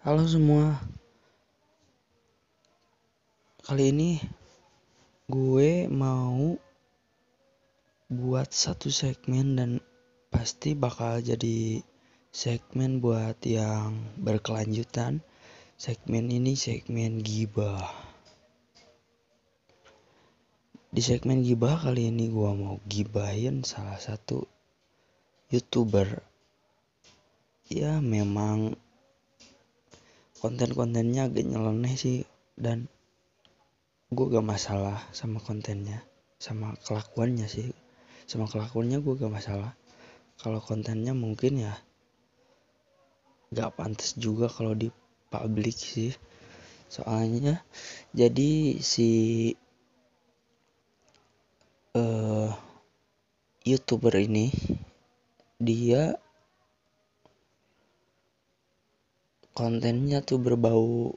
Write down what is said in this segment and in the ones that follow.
Halo semua. Kali ini gue mau buat satu segmen dan pasti bakal jadi segmen buat yang berkelanjutan. Segmen ini segmen gibah. Di segmen gibah kali ini gue mau gibahin salah satu youtuber. Ya memang konten-kontennya agak nyeleneh sih dan gue gak masalah sama kontennya sama kelakuannya sih. Sama kelakuannya gue gak masalah. Kalau kontennya mungkin ya gak pantas juga kalau di publik sih. Soalnya jadi si uh, youtuber ini dia kontennya tuh berbau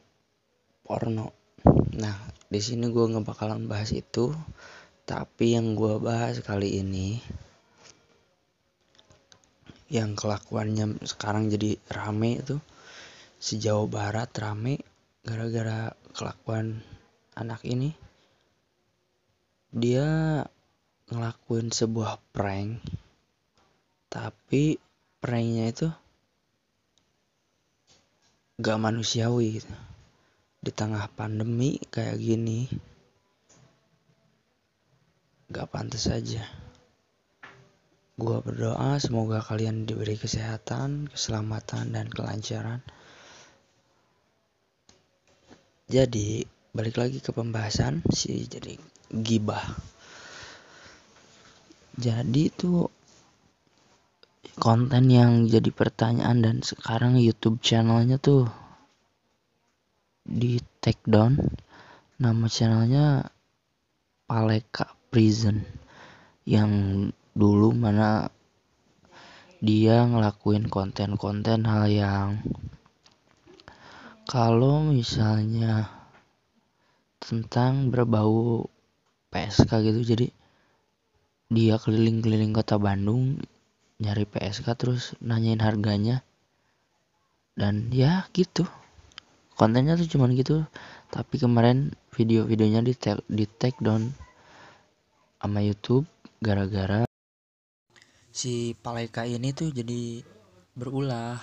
porno. Nah di sini gue nggak bakalan bahas itu tapi yang gue bahas kali ini yang kelakuannya sekarang jadi rame itu sejauh barat rame gara-gara kelakuan anak ini. Dia ngelakuin sebuah prank tapi pranknya itu gak manusiawi gitu. Di tengah pandemi kayak gini gak pantas saja gua berdoa semoga kalian diberi kesehatan keselamatan dan kelancaran. Jadi balik lagi ke pembahasan si jadi gibah. Jadi tuh konten yang jadi pertanyaan dan sekarang YouTube channelnya tuh di take down. Nama channelnya Paleka Prison yang dulu mana dia ngelakuin konten-konten hal yang kalau misalnya tentang berbau PSK gitu jadi dia keliling-keliling kota Bandung nyari PSK terus nanyain harganya. Dan ya gitu. Kontennya tuh cuman gitu. Tapi kemarin video-videonya di take, di take down sama YouTube gara-gara si Paleka ini tuh jadi berulah.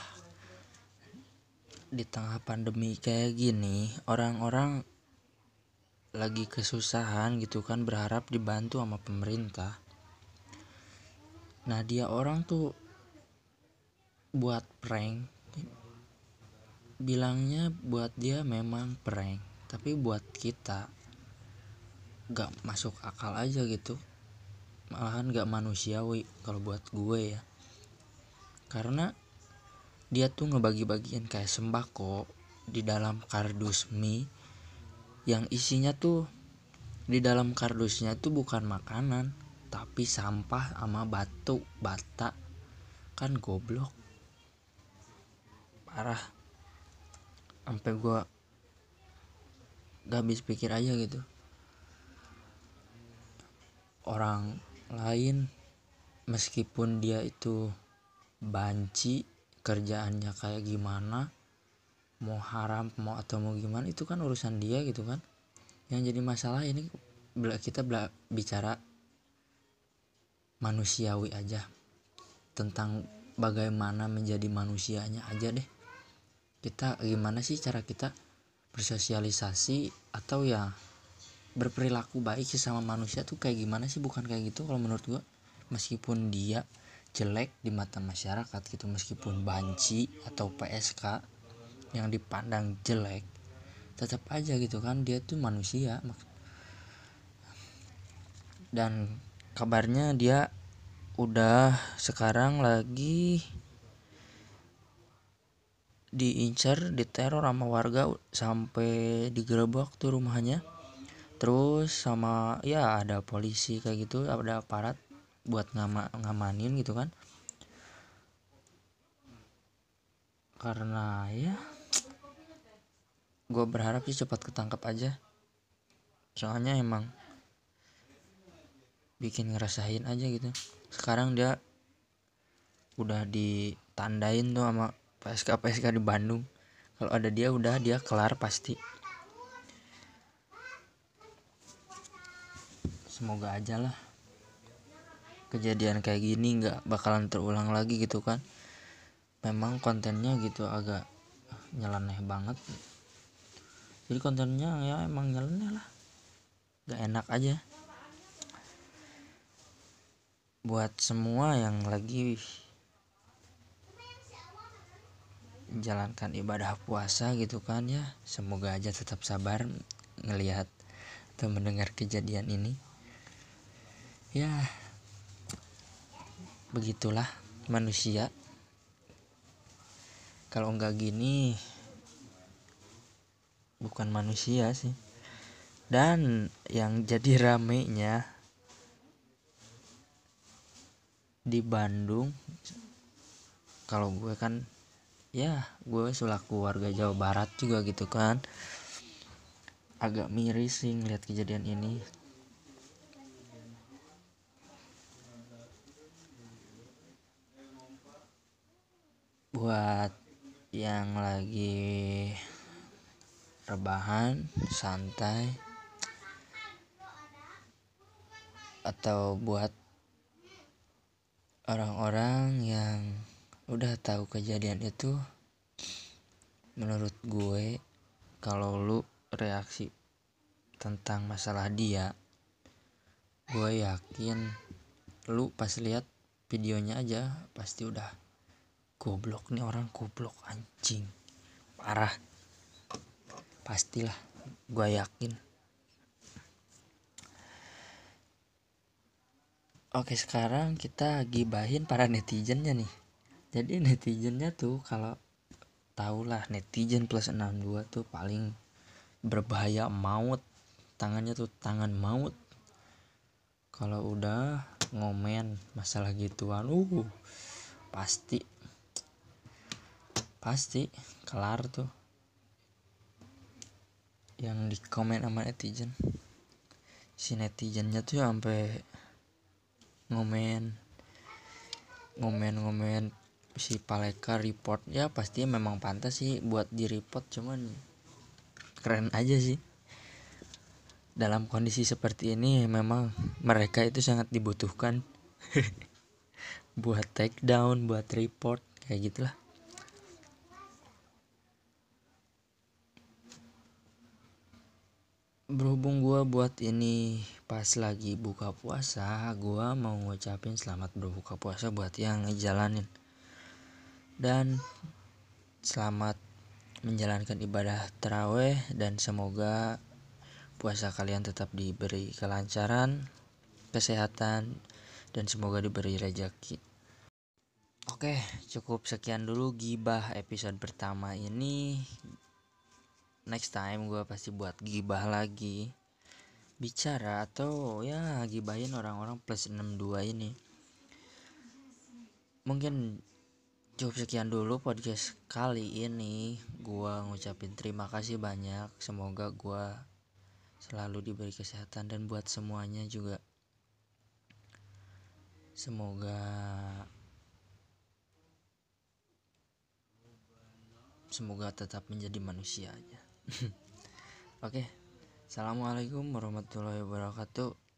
Di tengah pandemi kayak gini orang-orang lagi kesusahan gitu kan berharap dibantu sama pemerintah nah dia orang tuh buat prank. Bilangnya buat dia memang prank tapi buat kita gak masuk akal aja gitu. Malahan gak manusiawi kalau buat gue ya. Karena dia tuh ngebagi-bagiin kayak sembako di dalam kardus mie yang isinya tuh di dalam kardusnya tuh bukan makanan tapi sampah sama batu bata kan goblok. Parah. Sampai gue gak habis pikir aja gitu. Orang lain meskipun dia itu banci kerjaannya kayak gimana mau haram mau atau mau gimana itu kan urusan dia gitu kan. Yang jadi masalah ini kita bicara manusiawi aja. Tentang bagaimana menjadi manusianya aja deh. Kita gimana sih cara kita bersosialisasi atau ya berperilaku baik sih sama manusia tuh kayak gimana sih? Bukan kayak gitu kalau menurut gua. Meskipun dia jelek di mata masyarakat gitu meskipun banci atau PSK yang dipandang jelek tetap aja gitu kan dia tuh manusia. Dan kabarnya dia udah sekarang lagi diincar diteror sama warga sampai digerebek tuh rumahnya. Terus sama ya ada polisi kayak gitu ada aparat buat ngama ngamanin gitu kan. Karena ya gue berharap sih cepat ketangkap aja. Soalnya emang bikin ngerasain aja gitu. Sekarang dia udah ditandain tuh sama PSK PSK di Bandung. Kalau ada dia udah dia kelar pasti. Semoga aja lah. Kejadian kayak gini nggak bakalan terulang lagi gitu kan. Memang kontennya gitu agak nyeleneh banget. Jadi kontennya ya emang nyeleneh lah. Gak enak aja buat semua yang lagi menjalankan ibadah puasa gitu kan ya semoga aja tetap sabar ngelihat atau mendengar kejadian ini. Ya begitulah manusia. Kalau nggak gini bukan manusia sih. Dan yang jadi ramenya di Bandung kalau gue kan ya gue selaku warga Jawa Barat juga gitu kan. Agak miris sih ngeliat kejadian ini. Buat yang lagi rebahan santai atau buat orang-orang yang udah tahu kejadian itu menurut gue kalau lu reaksi tentang masalah dia gue yakin lu pas lihat videonya aja pasti udah goblok nih orang goblok anjing parah. Pastilah gue yakin oke sekarang kita gibahin para netizennya nih. Jadi netizennya tuh kalau tau lah netizen plus 62 tuh paling berbahaya maut. Tangannya tuh tangan maut. Kalau udah ngomen masalah gituan uh pasti pasti kelar tuh yang di komen sama netizen. Si netizennya tuh sampai ngomen. Ngomen ngomen si Paleka report ya pasti memang pantas sih buat di report cuman keren aja sih. Dalam kondisi seperti ini memang mereka itu sangat dibutuhkan. Buat take down buat report kayak gitulah berhubung gua buat ini pas lagi buka puasa gua mau ngucapin selamat berbuka puasa buat yang ngejalanin dan selamat menjalankan ibadah terawih dan semoga puasa kalian tetap diberi kelancaran, kesehatan, dan semoga diberi rezeki. Oke, cukup sekian dulu gibah episode pertama ini. Next time gue pasti buat gibah lagi. Bicara atau ya gibahin orang-orang plus 62 ini. Mungkin cukup sekian dulu podcast kali ini gua ngucapin terima kasih banyak semoga gua selalu diberi kesehatan dan buat semuanya juga semoga semoga tetap menjadi manusia oke. Assalamualaikum warahmatullahi wabarakatuh